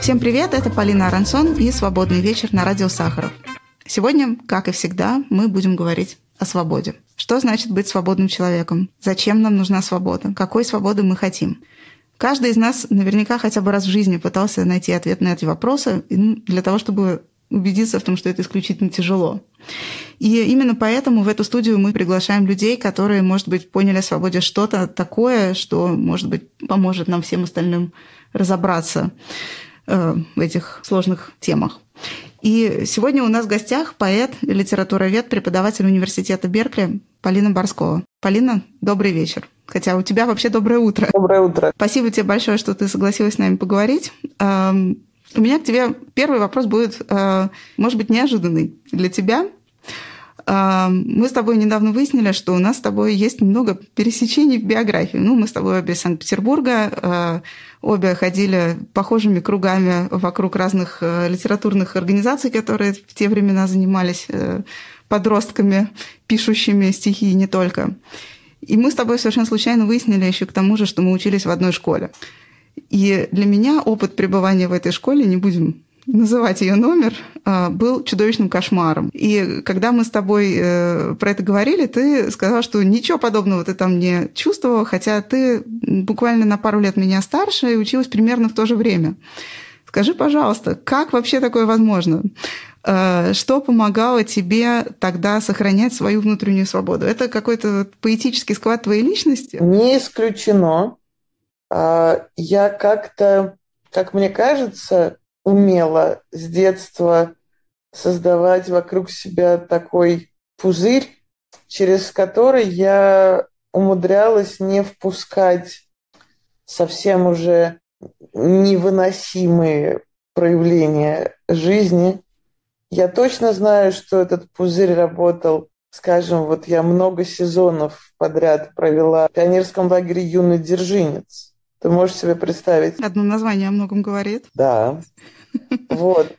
Всем привет, это Полина Арансон и «Свободный вечер» на радио Сахаров. Сегодня, как и всегда, мы будем говорить о свободе. Что значит быть свободным человеком? Зачем нам нужна свобода? Какой свободы мы хотим? Каждый из нас наверняка хотя бы раз в жизни пытался найти ответ на эти вопросы ну, для того, чтобы убедиться в том, что это исключительно тяжело. И именно поэтому в эту студию мы приглашаем людей, которые, может быть, поняли о свободе что-то такое, что, может быть, поможет нам всем остальным разобраться в этих сложных темах. И сегодня у нас в гостях поэт, литературовед, преподаватель университета Беркли Полина Борскова. Полина, добрый вечер. Хотя у тебя вообще доброе утро. Доброе утро. Спасибо тебе большое, что ты согласилась с нами поговорить. Эм, у меня к тебе первый вопрос будет, э, может быть, неожиданный для тебя. Эм, мы с тобой недавно выяснили, что у нас с тобой есть много пересечений в биографии. Ну, мы с тобой обе из Санкт-Петербурга, э, обе ходили похожими кругами вокруг разных э, литературных организаций, которые в те времена занимались подростками, пишущими стихи и не только. И мы с тобой совершенно случайно выяснили еще к тому же, что мы учились в одной школе. И для меня опыт пребывания в этой школе, не будем называть ее номер, а, был чудовищным кошмаром. И когда мы с тобой э, про это говорили, ты сказал, что ничего подобного ты там не чувствовал, хотя ты буквально на пару лет меня старше и училась примерно в то же время. Скажи, пожалуйста, как вообще такое возможно? Э, что помогало тебе тогда сохранять свою внутреннюю свободу? Это какой-то поэтический склад твоей личности? Не исключено. А, я как-то, как мне кажется, умела с детства создавать вокруг себя такой пузырь, через который я умудрялась не впускать совсем уже невыносимые проявления жизни. Я точно знаю, что этот пузырь работал Скажем, вот я много сезонов подряд провела в пионерском лагере «Юный Держинец». Ты можешь себе представить? Одно название о многом говорит. Да. Вот.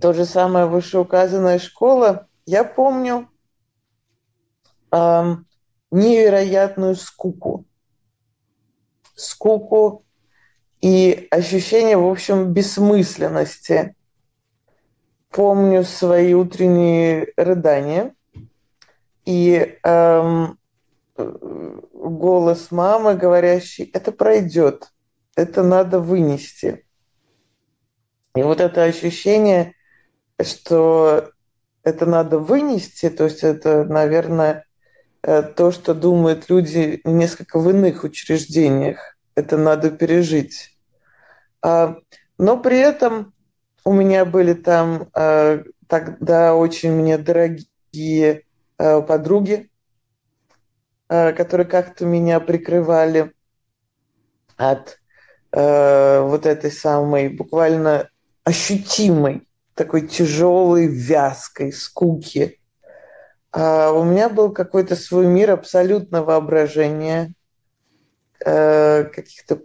То же самое вышеуказанная школа. Я помню эм, невероятную скуку. Скуку и ощущение, в общем, бессмысленности. Помню свои утренние рыдания. И эм, голос мамы, говорящий, это пройдет, это надо вынести. И вот это ощущение, что это надо вынести, то есть это, наверное, э, то, что думают люди несколько в иных учреждениях. Это надо пережить. А, но при этом у меня были там э, тогда очень мне дорогие э, подруги, которые как-то меня прикрывали от вот этой самой буквально ощутимой такой тяжелой, вязкой скуки. А у меня был какой-то свой мир абсолютно воображения, э, каких-то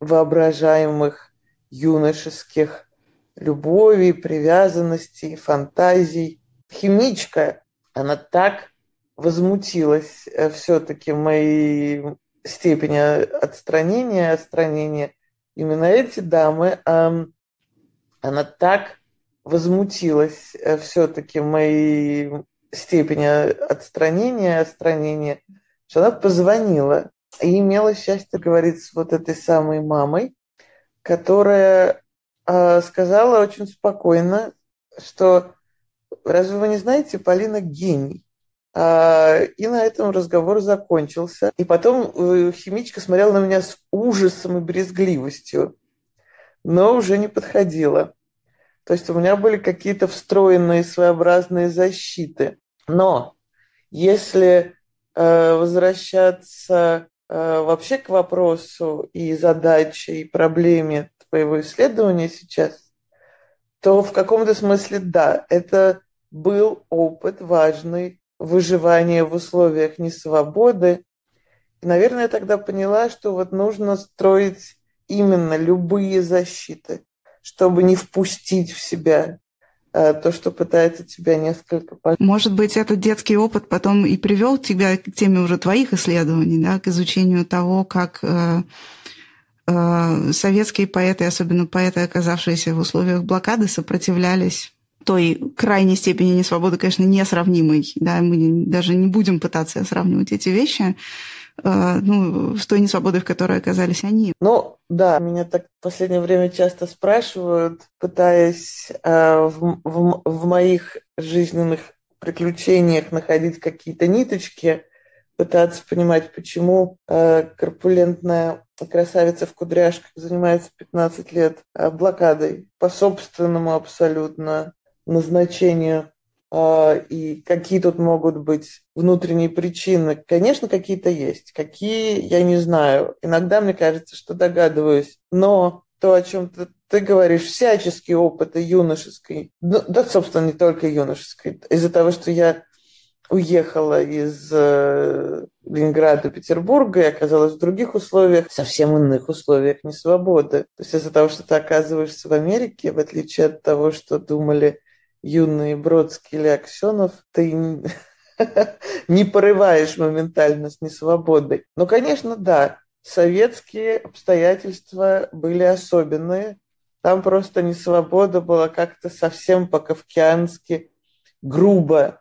воображаемых юношеских любовей, привязанностей, фантазий. Химичка, она так возмутилась э, все-таки моей степени отстранения, отстранения. Именно эти дамы, она так возмутилась э, все-таки моей степени отстранения, отстранения, что она позвонила и имела счастье говорить с вот этой самой мамой, которая э, сказала очень спокойно, что разве вы не знаете, Полина гений. А, и на этом разговор закончился. И потом э, химичка смотрела на меня с ужасом и брезгливостью, но уже не подходила. То есть у меня были какие-то встроенные своеобразные защиты. Но если э, возвращаться э, вообще к вопросу и задаче, и проблеме твоего исследования сейчас, то в каком-то смысле да, это был опыт важный выживание в условиях несвободы. И, наверное, я тогда поняла, что вот нужно строить именно любые защиты, чтобы не впустить в себя э, то, что пытается тебя несколько... Может быть, этот детский опыт потом и привел тебя к теме уже твоих исследований, да, к изучению того, как э, э, советские поэты, особенно поэты, оказавшиеся в условиях блокады, сопротивлялись той крайней степени несвободы, конечно, несравнимой. Да, мы даже не будем пытаться сравнивать эти вещи ну, с той несвободой, в которой оказались они. Ну, да, меня так в последнее время часто спрашивают, пытаясь э, в, в, в моих жизненных приключениях находить какие-то ниточки, пытаться понимать, почему э, корпулентная красавица в кудряшках занимается 15 лет блокадой по собственному абсолютно назначению и какие тут могут быть внутренние причины. Конечно, какие-то есть. Какие, я не знаю. Иногда мне кажется, что догадываюсь. Но то, о чем ты, ты говоришь, всяческие опыты юношеской, ну, да, собственно, не только юношеской, из-за того, что я уехала из э, Ленинграда, Петербурга и оказалась в других условиях, совсем иных условиях несвободы. То есть из-за того, что ты оказываешься в Америке, в отличие от того, что думали юные Бродский или Аксенов, ты не порываешь моментально с несвободой. Но, конечно, да, советские обстоятельства были особенные. Там просто несвобода была как-то совсем по-кавкиански грубо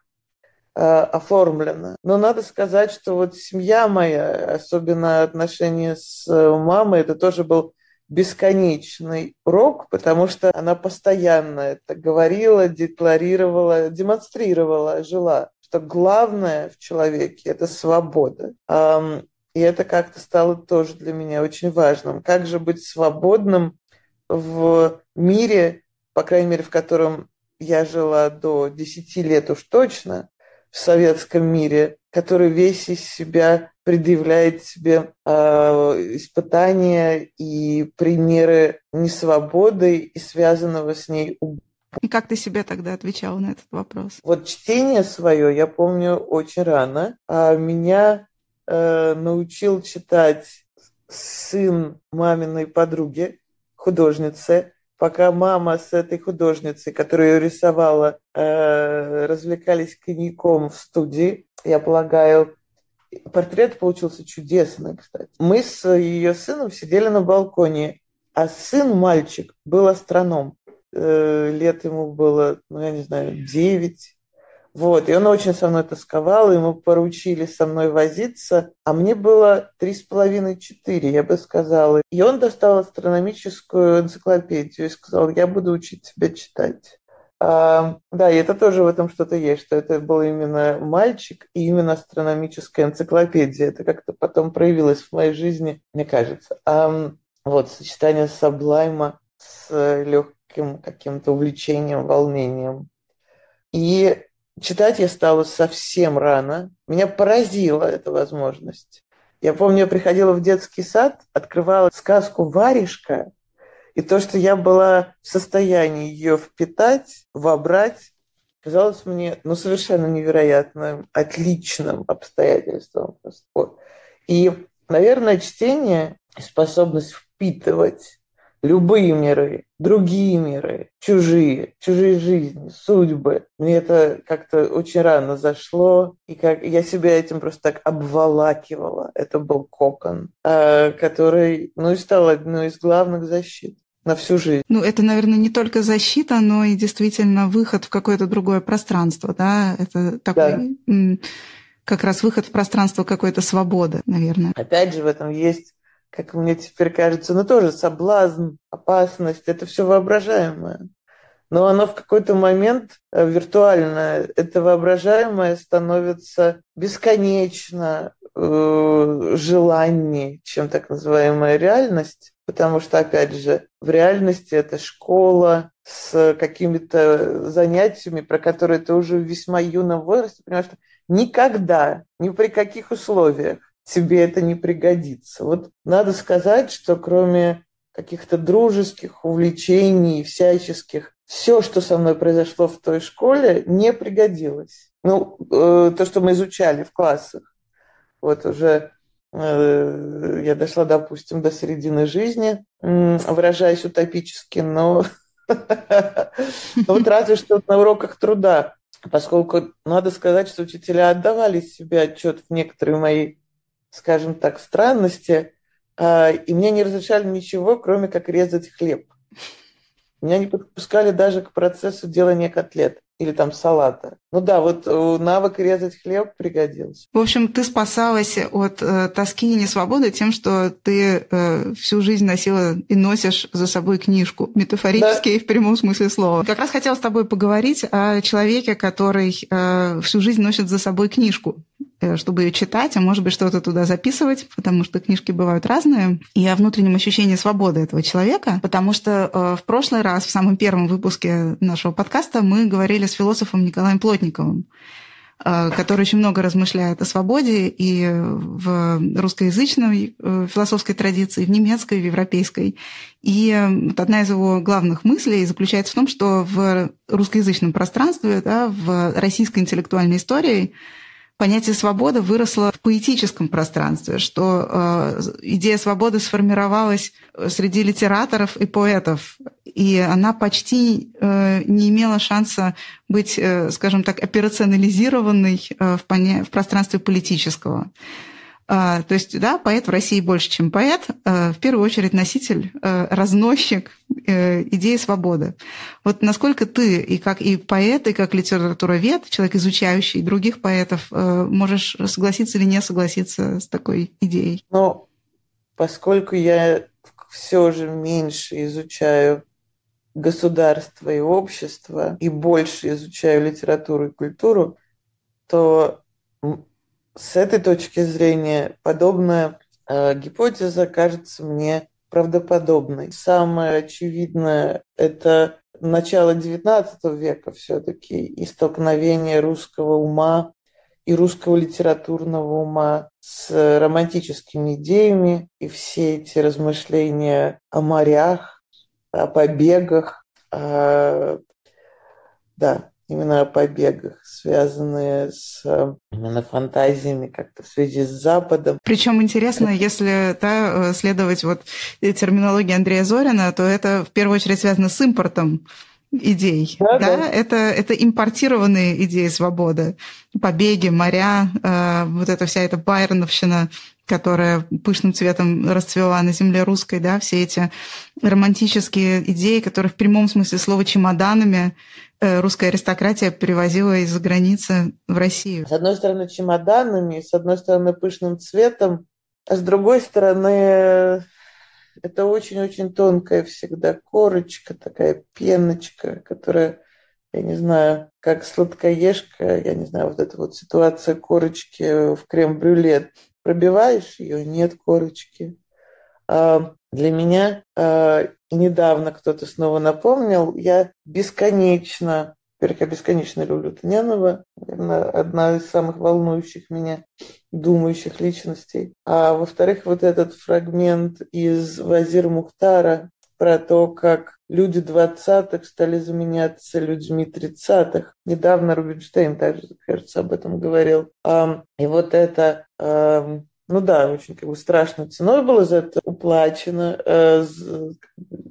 э, оформлена. Но надо сказать, что вот семья моя, особенно отношения с мамой, это тоже был бесконечный урок, потому что она постоянно это говорила, декларировала, демонстрировала, жила, что главное в человеке – это свобода. И это как-то стало тоже для меня очень важным. Как же быть свободным в мире, по крайней мере, в котором я жила до 10 лет уж точно, в советском мире, который весь из себя предъявляет себе э, испытания и примеры несвободы и связанного с ней и как ты себе тогда отвечала на этот вопрос? Вот чтение свое я помню очень рано. А меня э, научил читать сын маминой подруги, художницы, пока мама с этой художницей, которую рисовала, э, развлекались коньяком в студии, я полагаю, портрет получился чудесный, кстати. Мы с ее сыном сидели на балконе, а сын, мальчик, был астроном. Э, лет ему было, ну, я не знаю, девять. Вот, и он очень со мной тосковал, ему поручили со мной возиться, а мне было три с половиной-четыре, я бы сказала. И он достал астрономическую энциклопедию и сказал, я буду учить тебя читать. А, да, и это тоже в этом что-то есть, что это был именно мальчик и именно астрономическая энциклопедия. Это как-то потом проявилось в моей жизни, мне кажется. А, вот, сочетание саблайма с легким каким-то увлечением, волнением. И Читать я стала совсем рано. Меня поразила эта возможность. Я помню, я приходила в детский сад, открывала сказку «Варежка», и то, что я была в состоянии ее впитать, вобрать, казалось мне ну, совершенно невероятным, отличным обстоятельством. И, наверное, чтение, способность впитывать любые миры, другие миры, чужие, чужие жизни, судьбы. Мне это как-то очень рано зашло, и как я себя этим просто так обволакивала. Это был кокон, а, который, ну и стал одной из главных защит на всю жизнь. Ну, это, наверное, не только защита, но и действительно выход в какое-то другое пространство, да? Это такой да. как раз выход в пространство какой-то свободы, наверное. Опять же, в этом есть как мне теперь кажется, ну тоже соблазн, опасность, это все воображаемое. Но оно в какой-то момент э, виртуальное, это воображаемое становится бесконечно э, желаннее, чем так называемая реальность. Потому что, опять же, в реальности это школа с какими-то занятиями, про которые ты уже в весьма юном возрасте понимаешь, что никогда, ни при каких условиях тебе это не пригодится. Вот надо сказать, что кроме каких-то дружеских увлечений, всяческих, все, что со мной произошло в той школе, не пригодилось. Ну, э, то, что мы изучали в классах. Вот уже э, я дошла, допустим, до середины жизни, выражаясь утопически, но вот разве что на уроках труда, поскольку надо сказать, что учителя отдавали себе отчет в некоторые мои скажем так, странности, а, и мне не разрешали ничего, кроме как резать хлеб. Меня не подпускали даже к процессу делания котлет или там салата. Ну да, вот э, навык резать хлеб пригодился. В общем, ты спасалась от э, тоски и несвободы тем, что ты э, всю жизнь носила и носишь за собой книжку, метафорически да. и в прямом смысле слова. Как раз хотела с тобой поговорить о человеке, который э, всю жизнь носит за собой книжку. Э, чтобы ее читать, а может быть что-то туда записывать, потому что книжки бывают разные, и о внутреннем ощущении свободы этого человека, потому что э, в прошлый раз, в самом первом выпуске нашего подкаста, мы говорили с философом Николаем Плотниковым, э, который очень много размышляет о свободе и в русскоязычной философской традиции, в немецкой, в европейской. И одна из его главных мыслей заключается в том, что в русскоязычном пространстве, да, в российской интеллектуальной истории понятие свободы выросло в поэтическом пространстве, что э, идея свободы сформировалась среди литераторов и поэтов, и она почти э, не имела шанса быть, э, скажем так, операционализированной э, в пространстве политического. А, то есть, да, поэт в России больше, чем поэт, а, в первую очередь носитель, а, разносчик э, идеи свободы. Вот насколько ты и как и поэт, и как литературовед, человек, изучающий других поэтов, э, можешь согласиться или не согласиться с такой идеей? Ну, поскольку я все же меньше изучаю государство и общество и больше изучаю литературу и культуру, то с этой точки зрения подобная э, гипотеза кажется мне правдоподобной. Самое очевидное – это начало XIX века все-таки и столкновение русского ума и русского литературного ума с романтическими идеями и все эти размышления о морях, о побегах, о, да, именно о побегах, связанные с именно фантазиями как-то в связи с Западом. Причем интересно, если да, э, следовать вот терминологии Андрея Зорина, то это в первую очередь связано с импортом идей. Да, да? да. Это, это импортированные идеи свободы. Побеги, моря, э, вот эта вся эта байроновщина, которая пышным цветом расцвела на земле русской, да, все эти романтические идеи, которые в прямом смысле слова чемоданами русская аристократия перевозила из-за границы в Россию? С одной стороны, чемоданами, с одной стороны, пышным цветом, а с другой стороны, это очень-очень тонкая всегда корочка, такая пеночка, которая, я не знаю, как сладкоежка, я не знаю, вот эта вот ситуация корочки в крем-брюле. Пробиваешь ее, нет корочки. А для меня а, недавно кто-то снова напомнил, я бесконечно, во-первых, я бесконечно люблю Тынянова, наверное, одна из самых волнующих меня, думающих личностей. А во-вторых, вот этот фрагмент из Вазир Мухтара про то, как люди 20-х стали заменяться людьми 30-х. Недавно Рубинштейн также, кажется, об этом говорил. И вот это ну да, очень как бы страшной ценой было за это уплачено э,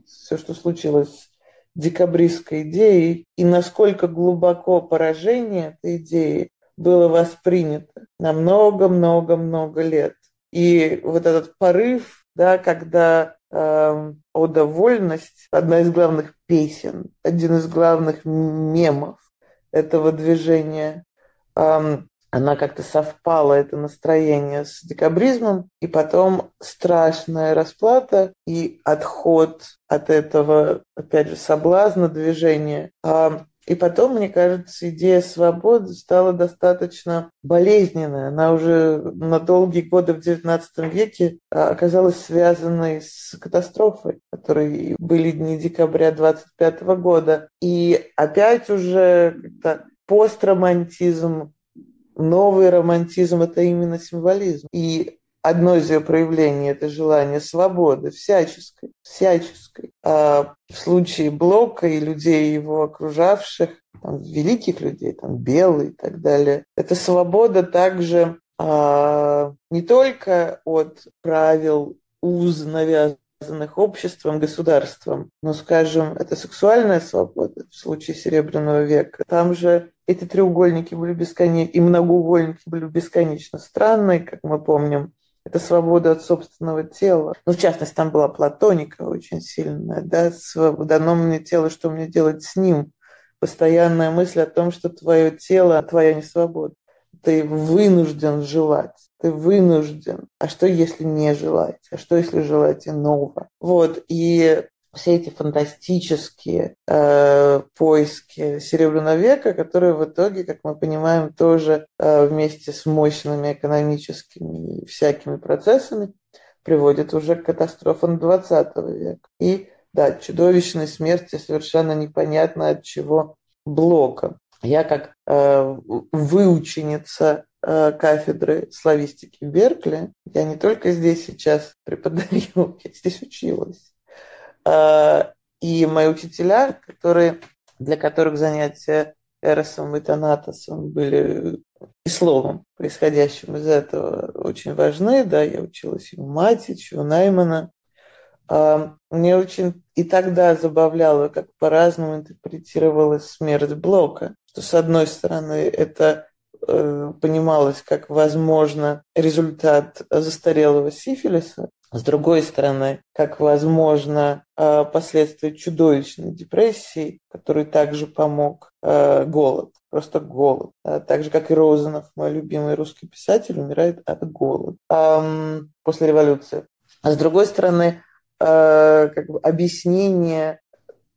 все, что случилось с декабристской идеей, и насколько глубоко поражение этой идеи было воспринято на много-много-много лет. И вот этот порыв, да, когда э, «Ода вольность» – одна из главных песен, один из главных мемов этого движения, она как-то совпала, это настроение с декабризмом, и потом страшная расплата и отход от этого, опять же, соблазна движения. А, и потом, мне кажется, идея свободы стала достаточно болезненной. Она уже на долгие годы в XIX веке а, оказалась связанной с катастрофой, которые были дни декабря 25 года. И опять уже постромантизм новый романтизм – это именно символизм. И одно из ее проявлений – это желание свободы, всяческой, всяческой. А в случае Блока и людей его окружавших, там, великих людей, там, Белый и так далее, это свобода также а, не только от правил уз, навязанных обществом, государством, но, скажем, это сексуальная свобода в случае Серебряного века. Там же эти треугольники были бесконечны, и многоугольники были бесконечно странные, как мы помним, это свобода от собственного тела. Ну, в частности, там была платоника очень сильная, да, дано мне тело, что мне делать с ним. Постоянная мысль о том, что твое тело, твоя не свобода. Ты вынужден желать, ты вынужден. А что, если не желать? А что, если желать иного? Вот, и все эти фантастические э, поиски Серебряного века, которые в итоге, как мы понимаем, тоже э, вместе с мощными экономическими и всякими процессами приводят уже к катастрофам 20 века. И да, чудовищной смерти совершенно непонятно от чего блока. Я как э, выученица э, кафедры славистики в Беркли, я не только здесь сейчас преподаю, я здесь училась. И мои учителя, которые, для которых занятия Эросом и Танатосом были и словом, происходящим из этого, очень важны. Да, я училась и у Матич, и у Наймана. А, мне очень и тогда забавляло, как по-разному интерпретировалась смерть Блока. Что, с одной стороны, это э, понималось как, возможно, результат застарелого сифилиса, с другой стороны, как возможно э, последствия чудовищной депрессии, который также помог э, голод, просто голод. А так же, как и Розанов, мой любимый русский писатель, умирает от голода после революции. А с другой стороны, э, как бы объяснение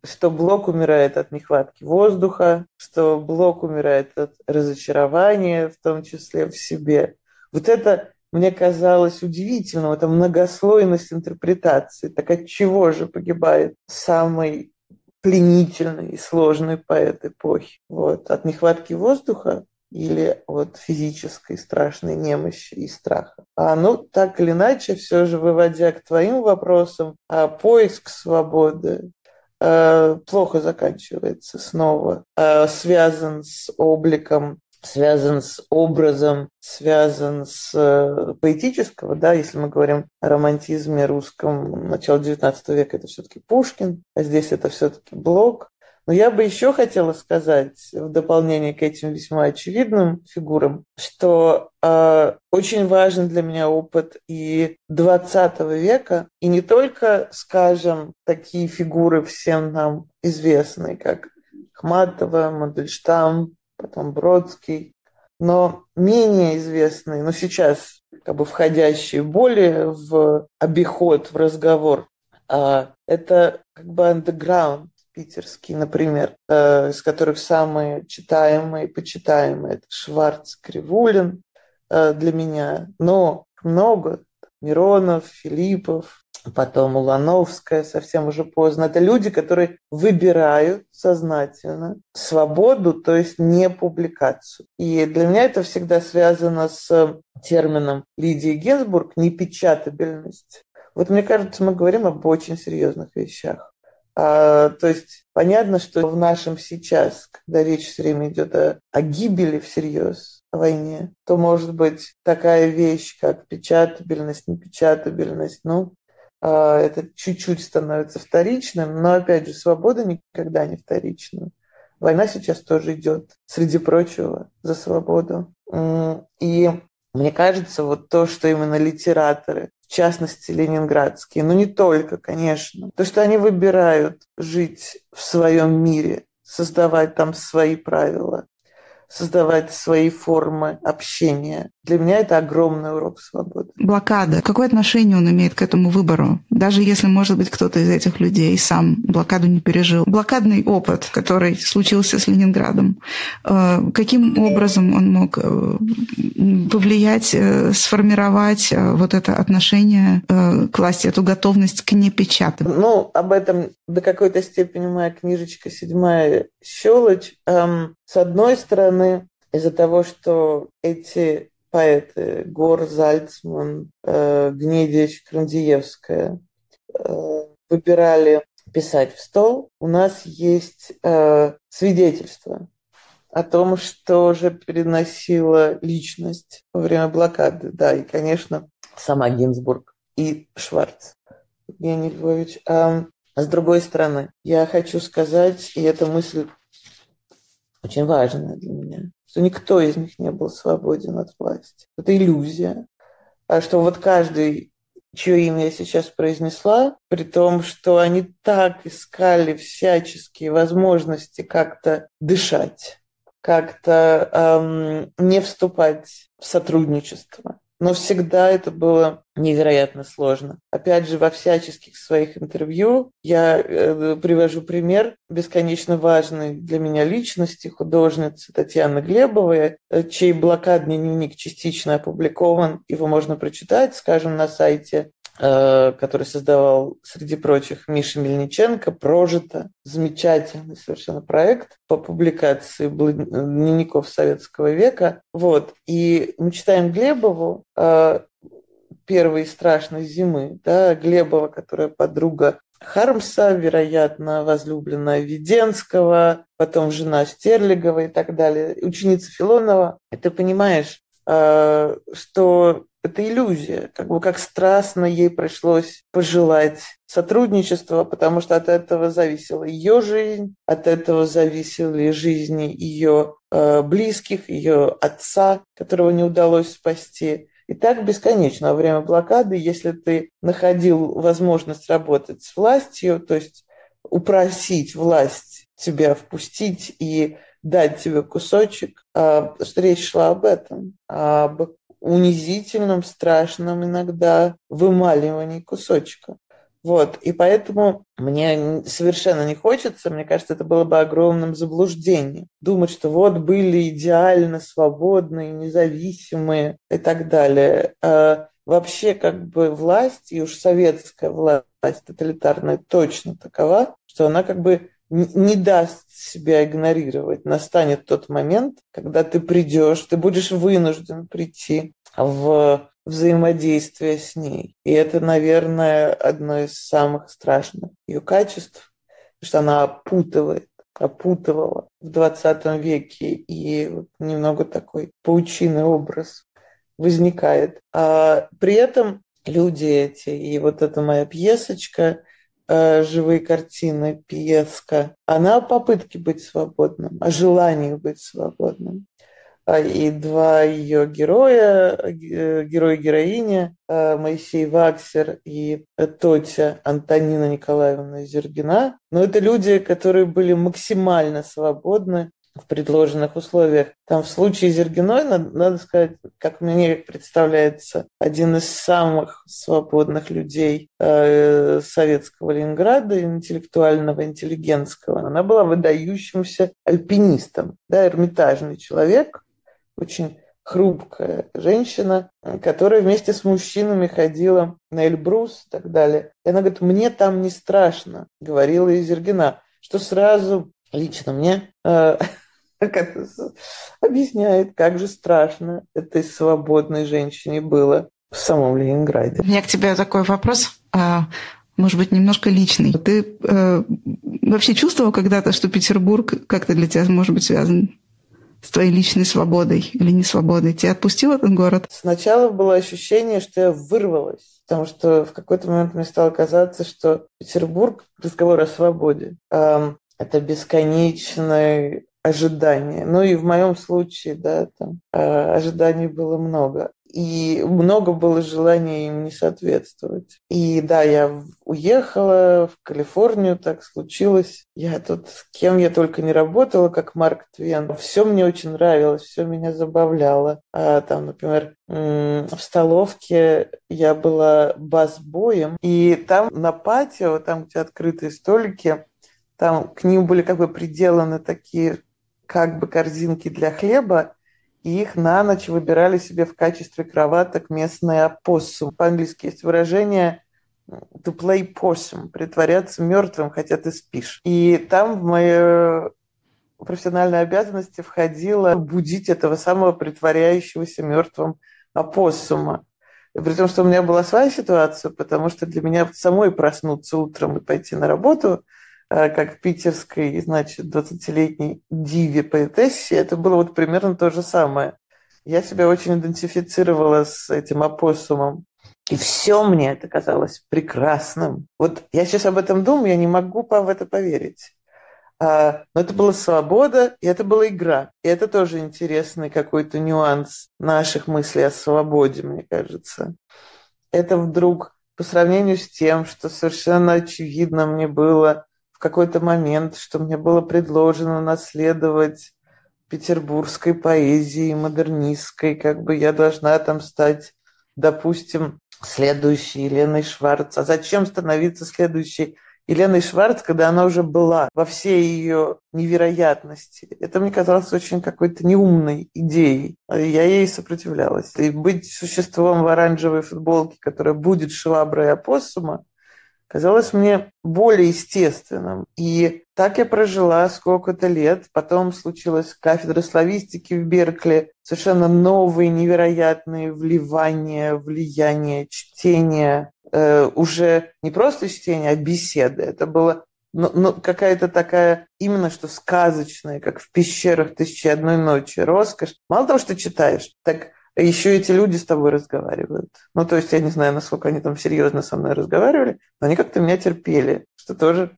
что Блок умирает от нехватки воздуха, что Блок умирает от разочарования, в том числе в себе. Вот это мне казалось удивительным, это многослойность интерпретации. Так от чего же погибает самый пленительный и сложный поэт эпохи? Вот, от нехватки воздуха или от физической страшной немощи и страха. А ну, так или иначе, все же выводя к твоим вопросам, а поиск свободы э, плохо заканчивается снова, э, связан с обликом связан с образом, связан с э, поэтического, да, если мы говорим о романтизме русском начала XIX века, это все-таки Пушкин, а здесь это все-таки Блок. Но я бы еще хотела сказать, в дополнение к этим весьма очевидным фигурам, что э, очень важен для меня опыт и XX века, и не только, скажем, такие фигуры всем нам известные, как Хматова, Мандельштам, потом Бродский, но менее известные, но сейчас как бы входящие более в обиход, в разговор, а, это как бы андеграунд питерский, например, э, из которых самые читаемые, почитаемые это Шварц, Кривулин э, для меня, но много Миронов, Филиппов, потом Улановская, совсем уже поздно. Это люди, которые выбирают сознательно свободу, то есть не публикацию. И для меня это всегда связано с термином Лидии Гинзбург «непечатабельность». Вот мне кажется, мы говорим об очень серьезных вещах. А, то есть понятно, что в нашем сейчас, когда речь все время идет о, о гибели всерьез, о войне, то может быть такая вещь, как печатабельность, непечатабельность, ну, это чуть-чуть становится вторичным, но опять же, свобода никогда не вторична. Война сейчас тоже идет, среди прочего, за свободу. И мне кажется, вот то, что именно литераторы, в частности, ленинградские, но не только, конечно, то, что они выбирают жить в своем мире, создавать там свои правила, создавать свои формы общения. Для меня это огромный урок свободы. Блокада. Какое отношение он имеет к этому выбору? Даже если, может быть, кто-то из этих людей сам блокаду не пережил. Блокадный опыт, который случился с Ленинградом, э, каким образом он мог э, повлиять, э, сформировать вот это отношение к власти, эту готовность к непечатанию? Ну, об этом до какой-то степени моя книжечка «Седьмая щелочь». Эм, с одной стороны, из-за того, что эти поэты Гор, Зальцман, э, Гнедич, Крандиевская э, выбирали писать в стол, у нас есть э, свидетельство о том, что же переносила личность во время блокады. Да, и, конечно, сама Гинзбург и Шварц Евгений Львович. А с другой стороны, я хочу сказать, и эта мысль очень важная для меня, что никто из них не был свободен от власти. Это иллюзия. а что вот каждый чье имя я сейчас произнесла, при том, что они так искали всяческие возможности как-то дышать, как-то эм, не вступать в сотрудничество. Но всегда это было невероятно сложно. Опять же, во всяческих своих интервью я э, привожу пример бесконечно важной для меня личности, художницы Татьяны Глебовой, э, чей блокадный дневник частично опубликован. Его можно прочитать, скажем, на сайте который создавал, среди прочих, Миша Мельниченко, «Прожито». Замечательный совершенно проект по публикации дневников советского века. Вот. И мы читаем Глебову э, «Первой страшной зимы». Да, Глебова, которая подруга Хармса, вероятно, возлюбленная Веденского, потом жена Стерлигова и так далее, ученица Филонова. И ты понимаешь, э, что это иллюзия, как бы как страстно ей пришлось пожелать сотрудничества, потому что от этого зависела ее жизнь, от этого зависели жизни ее э, близких, ее отца, которого не удалось спасти. И так бесконечно во время блокады, если ты находил возможность работать с властью, то есть упросить власть тебя впустить и дать тебе кусочек, что речь шла об этом, об унизительном, страшном иногда вымаливании кусочка. Вот, и поэтому мне совершенно не хочется, мне кажется, это было бы огромным заблуждением. Думать, что вот были идеально свободные, независимые и так далее. А вообще как бы власть, и уж советская власть тоталитарная точно такова, что она как бы не даст себя игнорировать. Настанет тот момент, когда ты придешь, ты будешь вынужден прийти в взаимодействие с ней. И это, наверное, одно из самых страшных ее качеств, что она опутывает, опутывала в 20 веке, и вот немного такой паучиный образ возникает. А при этом люди эти, и вот эта моя пьесочка – Э, живые картины, пьеска, она о попытке быть свободным, о желании быть свободным. А, и два ее героя, э, герой героиня Моисей Ваксер и Тотя Антонина Николаевна Зергина, но это люди, которые были максимально свободны в предложенных условиях. Там в случае Зергиной, надо, надо сказать, как мне представляется, один из самых свободных людей э, советского Ленинграда, интеллектуального, интеллигентского. Она была выдающимся альпинистом, да, эрмитажный человек, очень хрупкая женщина, которая вместе с мужчинами ходила на Эльбрус и так далее. И она говорит, мне там не страшно, говорила Изергина, что сразу лично мне э, как объясняет, как же страшно этой свободной женщине было в самом Ленинграде. У меня к тебе такой вопрос, а, может быть, немножко личный. Ты э, вообще чувствовал когда-то, что Петербург как-то для тебя может быть связан с твоей личной свободой или не свободой? Тебя отпустил этот город? Сначала было ощущение, что я вырвалась, потому что в какой-то момент мне стало казаться, что Петербург – разговор о свободе. Это бесконечный ожидания. Ну и в моем случае, да, там э, ожиданий было много. И много было желания им не соответствовать. И да, я уехала в Калифорнию, так случилось. Я тут с кем я только не работала, как Марк Твен. Все мне очень нравилось, все меня забавляло. А, там, например, в столовке я была бас-боем, и там на патио, там, где открытые столики, там к ним были как бы приделаны такие как бы корзинки для хлеба, и их на ночь выбирали себе в качестве кроваток местные опоссум. По-английски есть выражение to play possum, притворяться мертвым, хотя ты спишь. И там в мои профессиональные обязанности входило будить этого самого притворяющегося мертвым опоссума. При том, что у меня была своя ситуация, потому что для меня самой проснуться утром и пойти на работу – Э, как питерской, значит, 20-летней диве поэтессе, это было вот примерно то же самое. Я себя очень идентифицировала с этим опоссумом. И все мне это казалось прекрасным. Вот я сейчас об этом думаю, я не могу в это поверить. А, но это была свобода, и это была игра. И это тоже интересный какой-то нюанс наших мыслей о свободе, мне кажется. Это вдруг по сравнению с тем, что совершенно очевидно мне было в какой-то момент, что мне было предложено наследовать петербургской поэзии, модернистской, как бы я должна там стать, допустим, следующей Еленой Шварц. А зачем становиться следующей Еленой Шварц, когда она уже была во всей ее невероятности. Это мне казалось очень какой-то неумной идеей. Я ей сопротивлялась. И быть существом в оранжевой футболке, которая будет шваброй опоссума, казалось мне более естественным. И так я прожила сколько-то лет. Потом случилась кафедра славистики в Беркли. Совершенно новые, невероятные вливания, влияния, чтения. Э, уже не просто чтение, а беседы. Это было ну, ну, какая-то такая именно что сказочная, как в пещерах «Тысячи одной ночи», роскошь. Мало того, что читаешь, так еще эти люди с тобой разговаривают. Ну, то есть я не знаю, насколько они там серьезно со мной разговаривали, но они как-то меня терпели, что тоже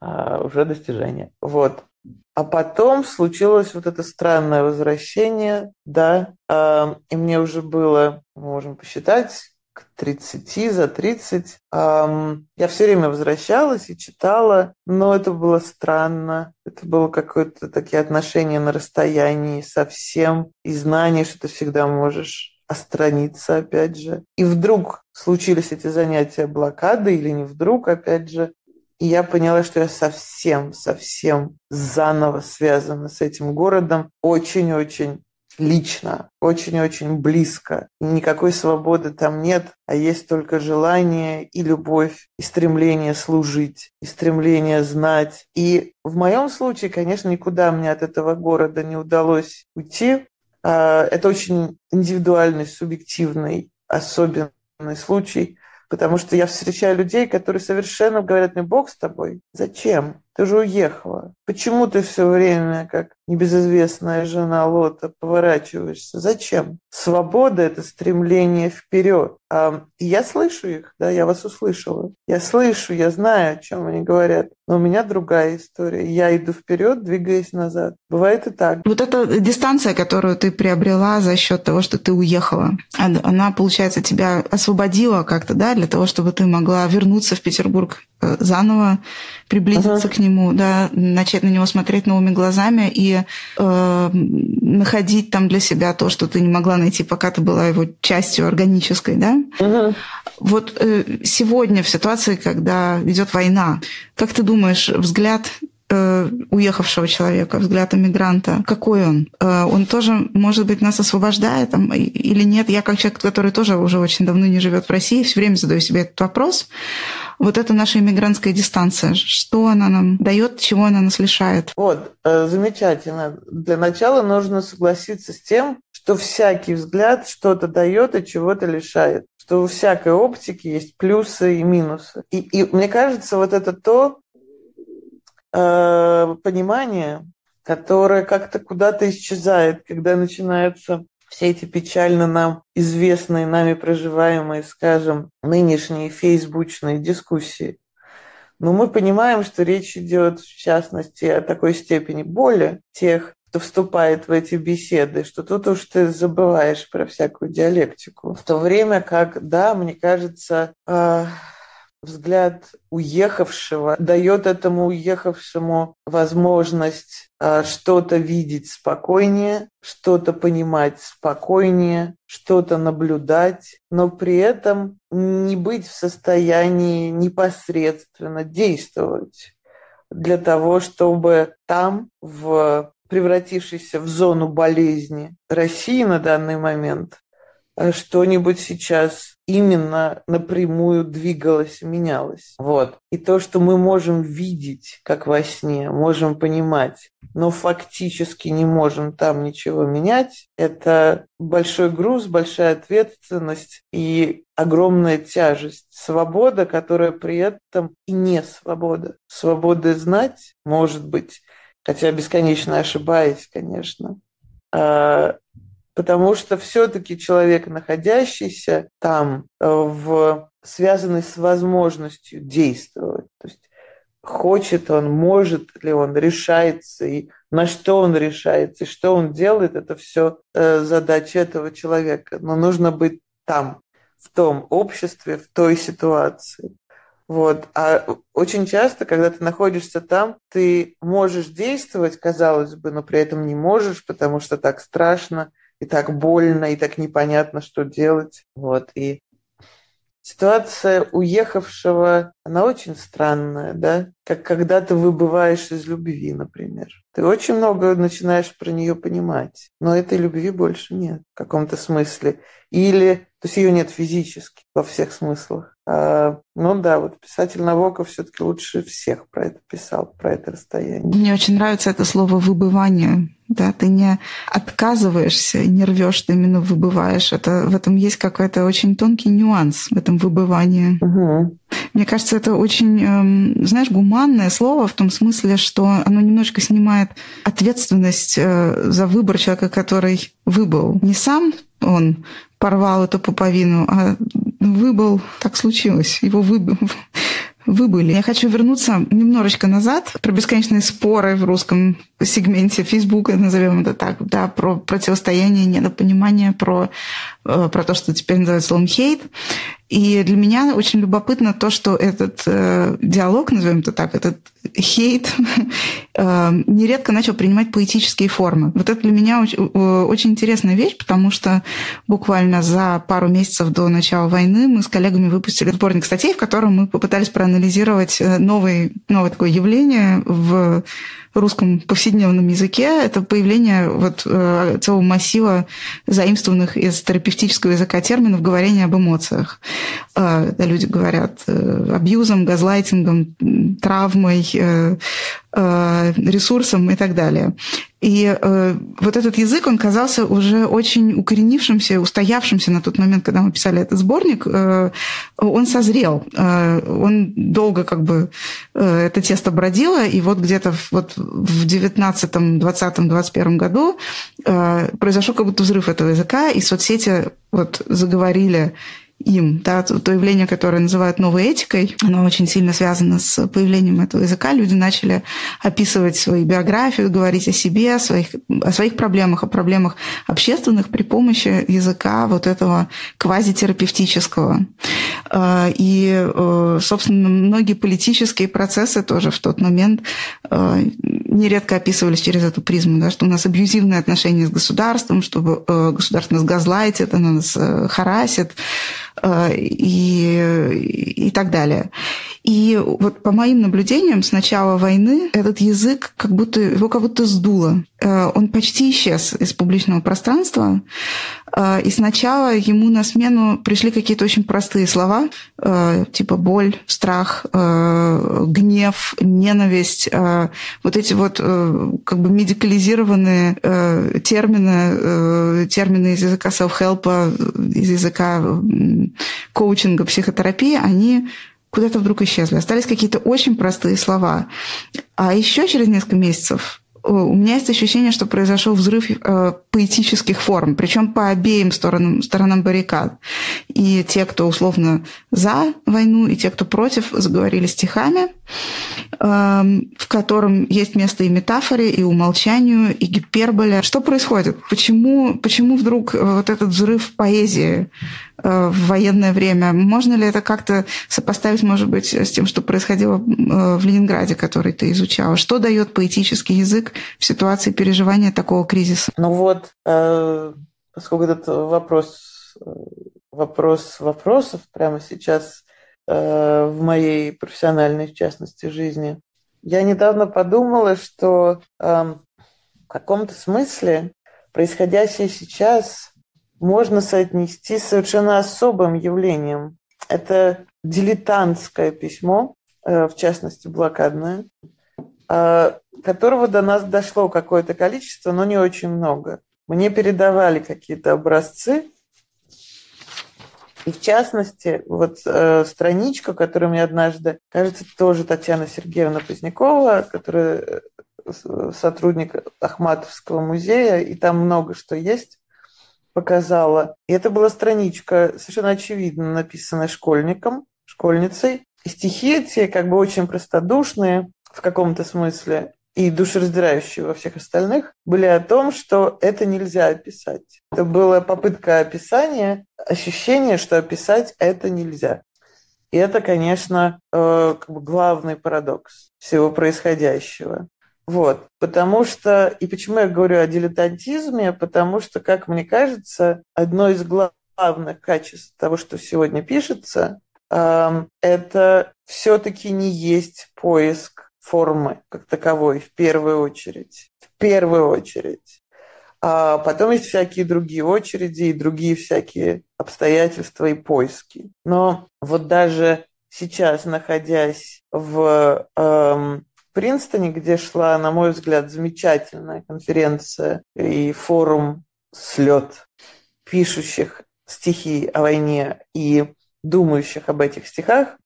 а, уже достижение. Вот. А потом случилось вот это странное возвращение, да, а, и мне уже было, мы можем посчитать, к 30, за 30. Эм, я все время возвращалась и читала, но это было странно. Это было какое-то такие отношения на расстоянии совсем, и знание, что ты всегда можешь остраниться, опять же. И вдруг случились эти занятия блокады, или не вдруг, опять же, и я поняла, что я совсем, совсем заново связана с этим городом. Очень-очень лично, очень-очень близко. Никакой свободы там нет, а есть только желание и любовь, и стремление служить, и стремление знать. И в моем случае, конечно, никуда мне от этого города не удалось уйти. А, это очень индивидуальный, субъективный, особенный случай, потому что я встречаю людей, которые совершенно говорят мне, Бог с тобой, зачем? Ты же уехала. Почему ты все время, как небезызвестная жена Лота, поворачиваешься? Зачем? Свобода – это стремление вперед. А, я слышу их, да, я вас услышала. Я слышу, я знаю, о чем они говорят. Но у меня другая история. Я иду вперед, двигаясь назад. Бывает и так. Вот эта дистанция, которую ты приобрела за счет того, что ты уехала, она, получается, тебя освободила как-то, да, для того, чтобы ты могла вернуться в Петербург заново, приблизиться uh-huh. к нему, да, начать на него смотреть новыми глазами и э, находить там для себя то, что ты не могла найти, пока ты была его частью органической, да. Uh-huh. Вот э, сегодня в ситуации, когда идет война, как ты думаешь, взгляд э, уехавшего человека, взгляд иммигранта, какой он? Э, он тоже, может быть, нас освобождает там, или нет? Я как человек, который тоже уже очень давно не живет в России, все время задаю себе этот вопрос вот эта наша иммигрантская дистанция, что она нам дает, чего она нас лишает? Вот, э, замечательно. Для начала нужно согласиться с тем, что всякий взгляд что-то дает и чего-то лишает. Что у всякой оптики есть плюсы и минусы. И, и мне кажется, вот это то э, понимание, которое как-то куда-то исчезает, когда начинается все эти печально нам известные, нами проживаемые, скажем, нынешние фейсбучные дискуссии. Но мы понимаем, что речь идет, в частности, о такой степени боли тех, кто вступает в эти беседы, что тут уж ты забываешь про всякую диалектику. В то время как, да, мне кажется, э, взгляд уехавшего дает этому уехавшему возможность а, что-то видеть спокойнее, что-то понимать спокойнее, что-то наблюдать, но при этом не быть в состоянии непосредственно действовать для того, чтобы там, в превратившейся в зону болезни России на данный момент, а что-нибудь сейчас именно напрямую двигалось и менялось. Вот. И то, что мы можем видеть, как во сне, можем понимать, но фактически не можем там ничего менять, это большой груз, большая ответственность и огромная тяжесть. Свобода, которая при этом и не свобода. Свобода знать, может быть, хотя бесконечно ошибаясь, конечно, а, потому что все-таки человек, находящийся там, э, в, связанный с возможностью действовать, то есть хочет он, может ли он, решается, и на что он решается, и что он делает, это все э, задача этого человека. Но нужно быть там, в том обществе, в той ситуации. Вот. А очень часто, когда ты находишься там, ты можешь действовать, казалось бы, но при этом не можешь, потому что так страшно, и так больно, и так непонятно, что делать. Вот. И ситуация уехавшего, она очень странная, да? Как когда ты выбываешь из любви, например. Ты очень много начинаешь про нее понимать, но этой любви больше нет в каком-то смысле. Или, то есть ее нет физически во всех смыслах. А, ну да, вот писатель Навоков все-таки лучше всех про это писал, про это расстояние. Мне очень нравится это слово «выбывание». Да, ты не отказываешься, не рвешь, ты именно выбываешь. Это, в этом есть какой-то очень тонкий нюанс в этом выбывании. Угу. Мне кажется, это очень, эм, знаешь, гуманное слово в том смысле, что оно немножко снимает ответственность э, за выбор человека, который выбыл. Не сам он порвал эту пуповину, а выбыл, так случилось, его выбил, выбыли. Я хочу вернуться немножечко назад про бесконечные споры в русском сегменте Фейсбука, назовем это так, да, про противостояние, недопонимание, про, э, про то, что теперь называется словом хейт. И для меня очень любопытно то, что этот э, диалог, назовем это так, этот хейт э, нередко начал принимать поэтические формы. Вот это для меня очень, э, очень интересная вещь, потому что буквально за пару месяцев до начала войны мы с коллегами выпустили сборник статей, в котором мы попытались проанализировать э, новый, новое такое явление в русском повседневном языке это появление вот э, целого массива заимствованных из терапевтического языка терминов говорения об эмоциях. Э, люди говорят э, абьюзом, газлайтингом, травмой, ресурсом и так далее. И э, вот этот язык, он казался уже очень укоренившимся, устоявшимся на тот момент, когда мы писали этот сборник. Э, он созрел. Э, он долго как бы э, это тесто бродило, и вот где-то вот в 19, 20, 21 году э, произошел как будто взрыв этого языка, и соцсети вот заговорили им. Да, то явление, которое называют новой этикой, оно очень сильно связано с появлением этого языка. Люди начали описывать свою биографию, говорить о себе, о своих, о своих проблемах, о проблемах общественных при помощи языка вот этого квазитерапевтического. А, и, э, собственно, многие политические процессы тоже в тот момент э, нередко описывались через эту призму, да, что у нас абьюзивные отношения с государством, что э, государство нас газлайтит, оно нас харасит, и, и так далее. И вот по моим наблюдениям с начала войны этот язык как будто его как будто сдуло. Э, он почти исчез из публичного пространства. Э, и сначала ему на смену пришли какие-то очень простые слова, типа боль, страх, гнев, ненависть. Вот эти вот как бы медикализированные термины, термины из языка self-help, из языка коучинга, психотерапии, они куда-то вдруг исчезли. Остались какие-то очень простые слова. А еще через несколько месяцев Э, у меня есть ощущение, что произошел взрыв э, поэтических форм, причем по обеим сторонам, сторонам баррикад. И те, кто условно за войну, и те, кто против, заговорили стихами, э, в котором есть место и метафоре, и умолчанию, и гиперболе. Что происходит? Почему, почему вдруг э, вот этот взрыв поэзии Э, в военное время. Можно ли это как-то сопоставить, может быть, с тем, что происходило э, в Ленинграде, который ты изучала? Что дает поэтический язык в ситуации переживания такого кризиса? Ну вот, э, поскольку этот вопрос, вопрос вопросов прямо сейчас в моей профессиональной, в частности, жизни, я недавно подумала, что в каком-то смысле происходящее сейчас можно соотнести с совершенно особым явлением. Это дилетантское письмо, э, в частности, блокадное, э, которого до нас дошло какое-то количество, но не очень много. Мне передавали какие-то образцы, и в частности, вот э, страничка, которую мне однажды, кажется, тоже Татьяна Сергеевна Позднякова, которая э, сотрудник Ахматовского музея, и там много что есть показала. И это была страничка совершенно очевидно написанная школьником, школьницей. стихи эти как бы очень простодушные в каком-то смысле и душераздирающие во всех остальных были о том, что это нельзя описать. Это была попытка описания, ощущение, что описать это нельзя. И это, конечно, э, как бы главный парадокс всего происходящего. Вот, потому что, и почему я говорю о дилетантизме, потому что, как мне кажется, одно из главных качеств того, что сегодня пишется, это все-таки не есть поиск формы как таковой в первую очередь. В первую очередь. А потом есть всякие другие очереди и другие всякие обстоятельства и поиски. Но вот даже сейчас, находясь в эм, Принстоне, где шла, на мой взгляд, замечательная конференция и форум слет пишущих стихи о войне и думающих об этих стихах,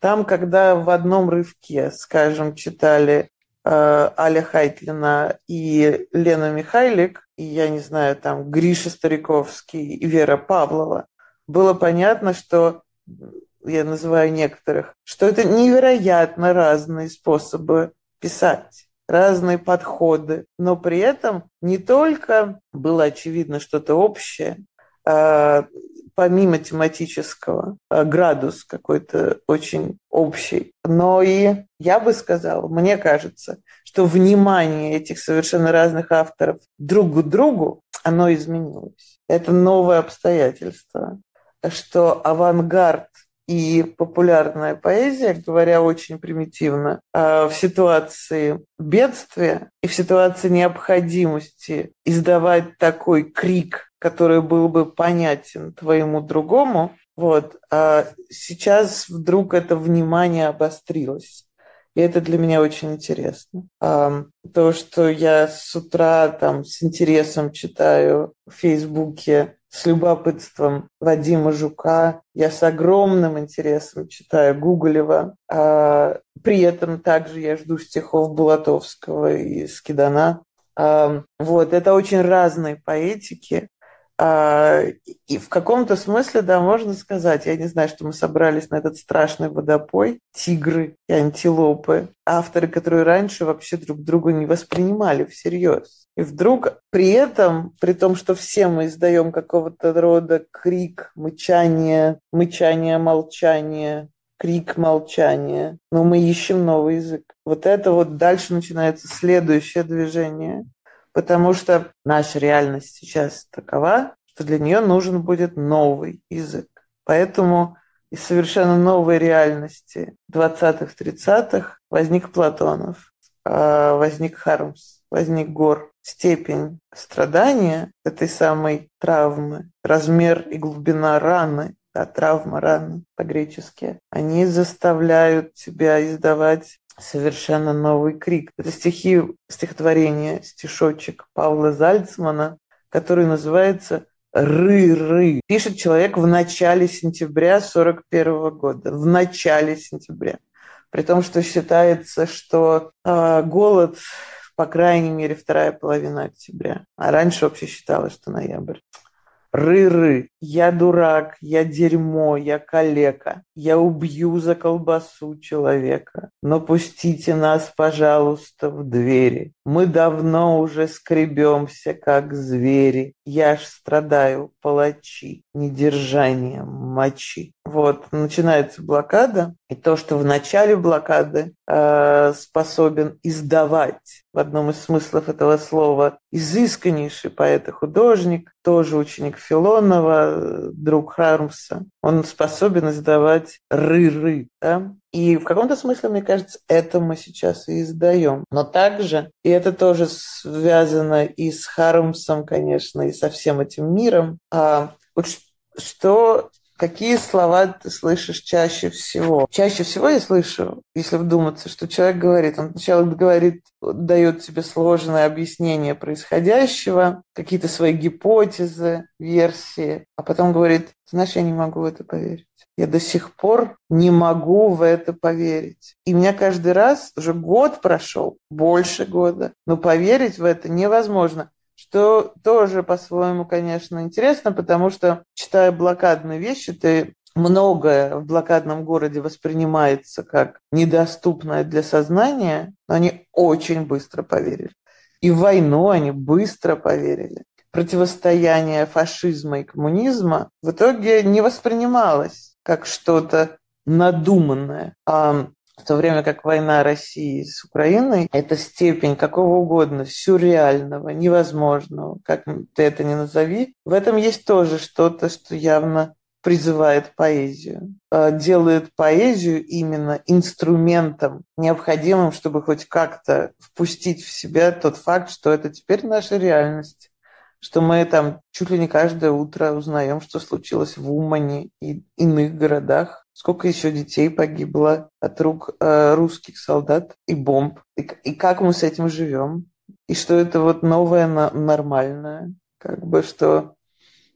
там, когда в одном рывке, скажем, читали э, Аля Хайтлина и Лена Михайлик, и, я не знаю, там Гриша Стариковский и Вера Павлова, было понятно, что я называю некоторых, что это невероятно разные способы писать, разные подходы, но при этом не только было очевидно что-то общее, а помимо тематического а, градус какой-то очень общий. Но и я бы сказала, мне кажется, что внимание этих совершенно разных авторов друг к другу, оно изменилось. Это новое обстоятельство, что авангард и популярная поэзия, говоря очень примитивно, а, в ситуации бедствия и в ситуации необходимости издавать такой крик, который был бы понятен твоему другому, вот, а сейчас вдруг это внимание обострилось. И это для меня очень интересно. То, что я с утра там с интересом читаю в Фейсбуке с любопытством Вадима Жука. Я с огромным интересом читаю Гуголева. А, при этом также я жду стихов Булатовского и Скидана. А, вот, это очень разные поэтики. А, и в каком-то смысле, да, можно сказать, я не знаю, что мы собрались на этот страшный водопой, тигры и антилопы, авторы, которые раньше вообще друг друга не воспринимали всерьез. И вдруг при этом, при том, что все мы издаем какого-то рода крик, мычание, мычание, молчание, крик, молчание, но мы ищем новый язык. Вот это вот дальше начинается следующее движение, потому что наша реальность сейчас такова, что для нее нужен будет новый язык. Поэтому из совершенно новой реальности 20-30-х возник Платонов, а, возник Хармс, возник Гор. Степень страдания этой самой травмы, размер и глубина раны, да, травма, раны по-гречески, они заставляют тебя издавать совершенно новый крик. Это стихи, стихотворение, стишочек Павла Зальцмана, который называется «Ры-ры». Пишет человек в начале сентября 41 года. В начале сентября. При том, что считается, что э, голод, по крайней мере, вторая половина октября. А раньше вообще считалось, что ноябрь. Ры-ры, я дурак, я дерьмо, я калека, я убью за колбасу человека. Но пустите нас, пожалуйста, в двери. Мы давно уже скребемся, как звери. Я ж страдаю, палачи, недержанием мочи. Вот, начинается блокада, и то, что в начале блокады э, способен издавать, в одном из смыслов этого слова, изысканнейший поэт и художник, тоже ученик Филонова, друг Хармса, он способен издавать ры-ры, да? И в каком-то смысле, мне кажется, это мы сейчас и издаем. Но также, и это тоже связано и с Хармсом, конечно, и со всем этим миром, а, вот что Какие слова ты слышишь чаще всего? Чаще всего я слышу, если вдуматься, что человек говорит, он сначала говорит, дает тебе сложное объяснение происходящего, какие-то свои гипотезы, версии, а потом говорит, знаешь, я не могу в это поверить. Я до сих пор не могу в это поверить. И меня каждый раз, уже год прошел, больше года, но поверить в это невозможно что тоже по-своему, конечно, интересно, потому что, читая блокадные вещи, ты многое в блокадном городе воспринимается как недоступное для сознания, но они очень быстро поверили. И в войну они быстро поверили. Противостояние фашизма и коммунизма в итоге не воспринималось как что-то надуманное, а в то время как война России с Украиной – это степень какого угодно сюрреального, невозможного, как ты это ни назови, в этом есть тоже что-то, что явно призывает поэзию, а, делает поэзию именно инструментом, необходимым, чтобы хоть как-то впустить в себя тот факт, что это теперь наша реальность, что мы там чуть ли не каждое утро узнаем, что случилось в Умане и иных городах, сколько еще детей погибло от рук э, русских солдат и бомб, и, и как мы с этим живем, и что это вот новое нормальное, как бы что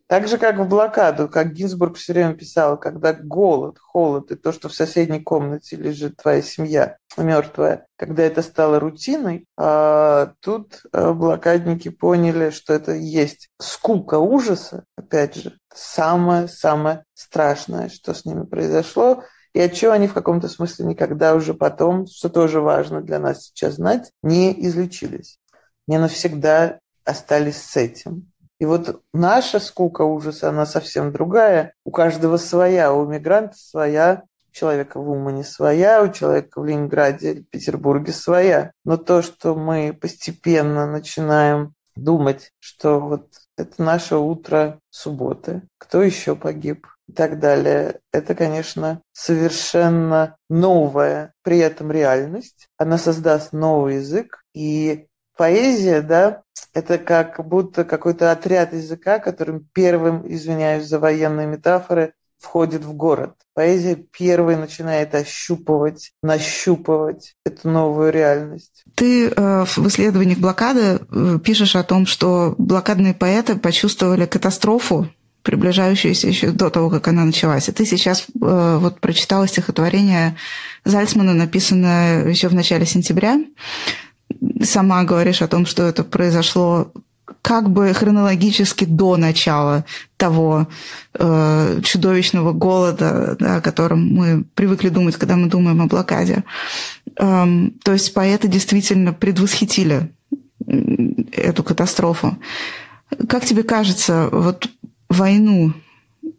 так же, как в блокаду, как Гинзбург все время писал, когда голод, холод и то, что в соседней комнате лежит твоя семья мертвая, когда это стало рутиной, а тут а, блокадники поняли, что это есть скука ужаса, опять же, самое-самое страшное, что с ними произошло, и от чего они в каком-то смысле никогда уже потом, что тоже важно для нас сейчас знать, не излечились. Не навсегда остались с этим. И вот наша скука ужаса, она совсем другая. У каждого своя, у мигранта своя, у человека в Умане своя, у человека в Ленинграде Петербурге своя. Но то, что мы постепенно начинаем думать, что вот это наше утро субботы, кто еще погиб и так далее. Это, конечно, совершенно новая при этом реальность. Она создаст новый язык, и поэзия, да, это как будто какой-то отряд языка, которым первым, извиняюсь за военные метафоры, входит в город. Поэзия первой начинает ощупывать, нащупывать эту новую реальность. Ты э, в исследованиях блокады э, пишешь о том, что блокадные поэты почувствовали катастрофу, приближающуюся еще до того, как она началась. И ты сейчас э, вот прочитала стихотворение Зальцмана, написанное еще в начале сентября сама говоришь о том, что это произошло как бы хронологически до начала того э, чудовищного голода, да, о котором мы привыкли думать, когда мы думаем о блокаде. Эм, то есть поэты действительно предвосхитили эту катастрофу. Как тебе кажется, вот войну,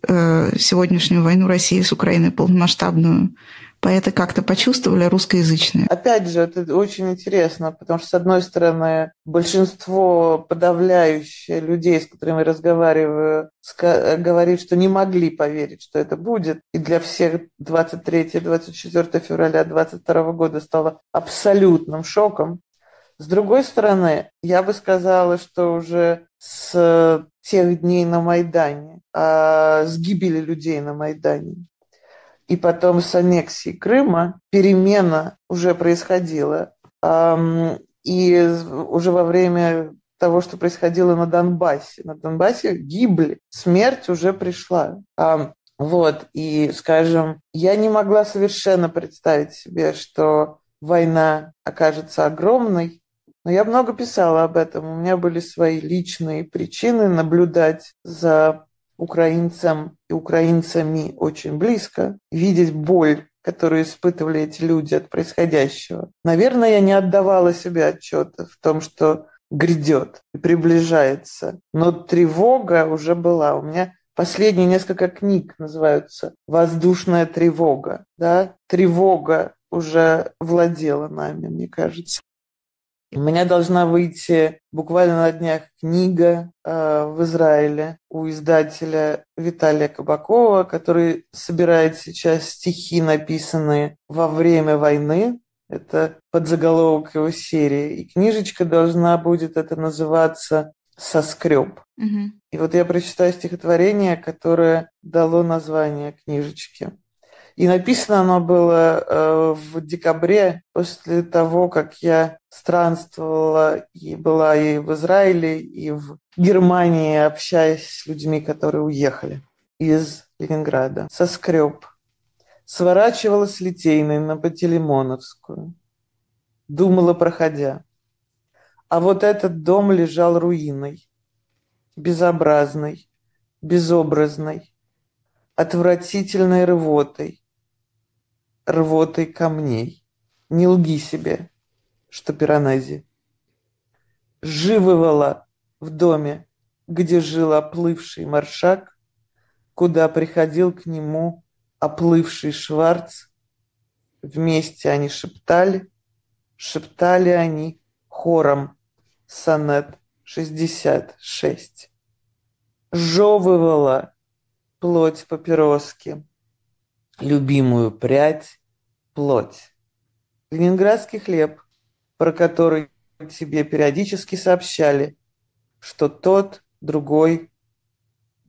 э, сегодняшнюю войну России с Украиной полномасштабную, поэты как-то почувствовали русскоязычные? Опять же, это очень интересно, потому что, с одной стороны, большинство подавляющее людей, с которыми я разговариваю, говорит, что не могли поверить, что это будет. И для всех 23-24 февраля 2022 года стало абсолютным шоком. С другой стороны, я бы сказала, что уже с тех дней на Майдане, а, с гибели людей на Майдане, и потом с аннексией Крыма перемена уже происходила. И уже во время того, что происходило на Донбассе. На Донбассе гибли, смерть уже пришла. Вот, и, скажем, я не могла совершенно представить себе, что война окажется огромной, но я много писала об этом. У меня были свои личные причины наблюдать за украинцам и украинцами очень близко, видеть боль, которую испытывали эти люди от происходящего. Наверное, я не отдавала себе отчета в том, что грядет и приближается. Но тревога уже была. У меня последние несколько книг называются «Воздушная тревога». Да? Тревога уже владела нами, мне кажется. У меня должна выйти буквально на днях книга э, в Израиле у издателя Виталия Кабакова, который собирает сейчас стихи, написанные во время войны. Это подзаголовок его серии. И книжечка должна будет это называться «Соскреб». Угу. И вот я прочитаю стихотворение, которое дало название книжечке. И написано оно было э, в декабре, после того, как я странствовала и была и в Израиле, и в Германии, общаясь с людьми, которые уехали из Ленинграда. Соскреб. Сворачивала с Литейной на Пателеймоновскую. Думала, проходя. А вот этот дом лежал руиной, безобразной, безобразной, отвратительной рвотой, рвотой камней. Не лги себе, что пиранези. Живывала в доме, где жил оплывший маршак, куда приходил к нему оплывший Шварц. Вместе они шептали, шептали они хором сонет 66. Жевывала плоть папироски, любимую прядь, плоть. Ленинградский хлеб, про который тебе периодически сообщали, что тот другой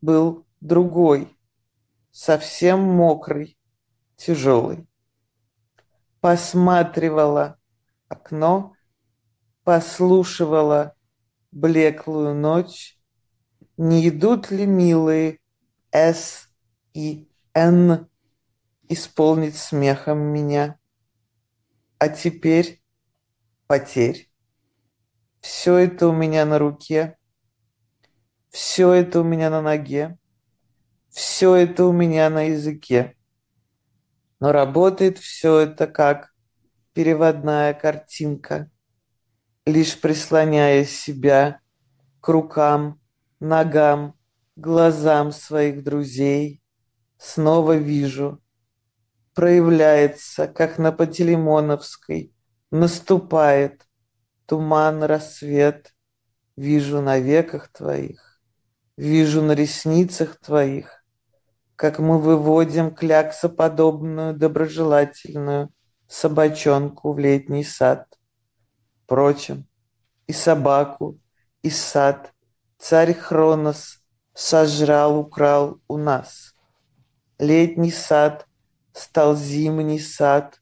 был другой, совсем мокрый, тяжелый. Посматривала окно, послушивала блеклую ночь, не идут ли милые С и Н исполнить смехом меня? А теперь потерь. Все это у меня на руке, все это у меня на ноге, все это у меня на языке. Но работает все это как переводная картинка, лишь прислоняя себя к рукам, ногам, глазам своих друзей, снова вижу, проявляется, как на Пантелеймоновской, наступает туман, рассвет, вижу на веках твоих, вижу на ресницах твоих, как мы выводим кляксоподобную доброжелательную собачонку в летний сад. Впрочем, и собаку, и сад царь Хронос сожрал, украл у нас. Летний сад стал зимний сад,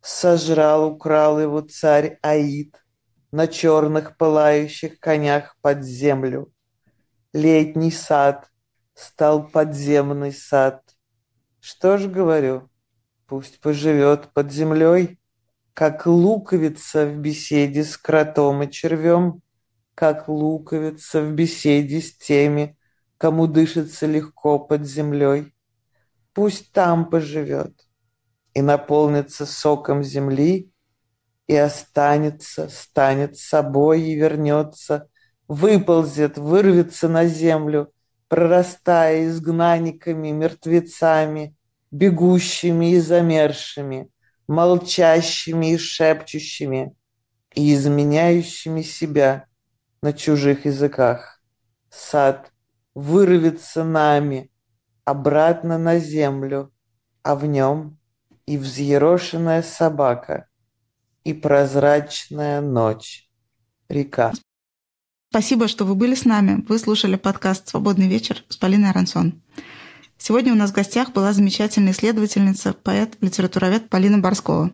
сожрал, украл его царь Аид на черных пылающих конях под землю. Летний сад стал подземный сад. Что ж говорю, пусть поживет под землей, как луковица в беседе с кротом и червем, как луковица в беседе с теми, кому дышится легко под землей. Пусть там поживет и наполнится соком земли, и останется, станет собой и вернется, выползет, вырвется на землю, прорастая изгнанниками, мертвецами, бегущими и замершими, молчащими и шепчущими, и изменяющими себя на чужих языках. Сад вырвется нами обратно на землю, а в нем и взъерошенная собака, и прозрачная ночь, река. Спасибо, что вы были с нами. Вы слушали подкаст «Свободный вечер» с Полиной Арансон. Сегодня у нас в гостях была замечательная исследовательница, поэт, литературовед Полина Борскова.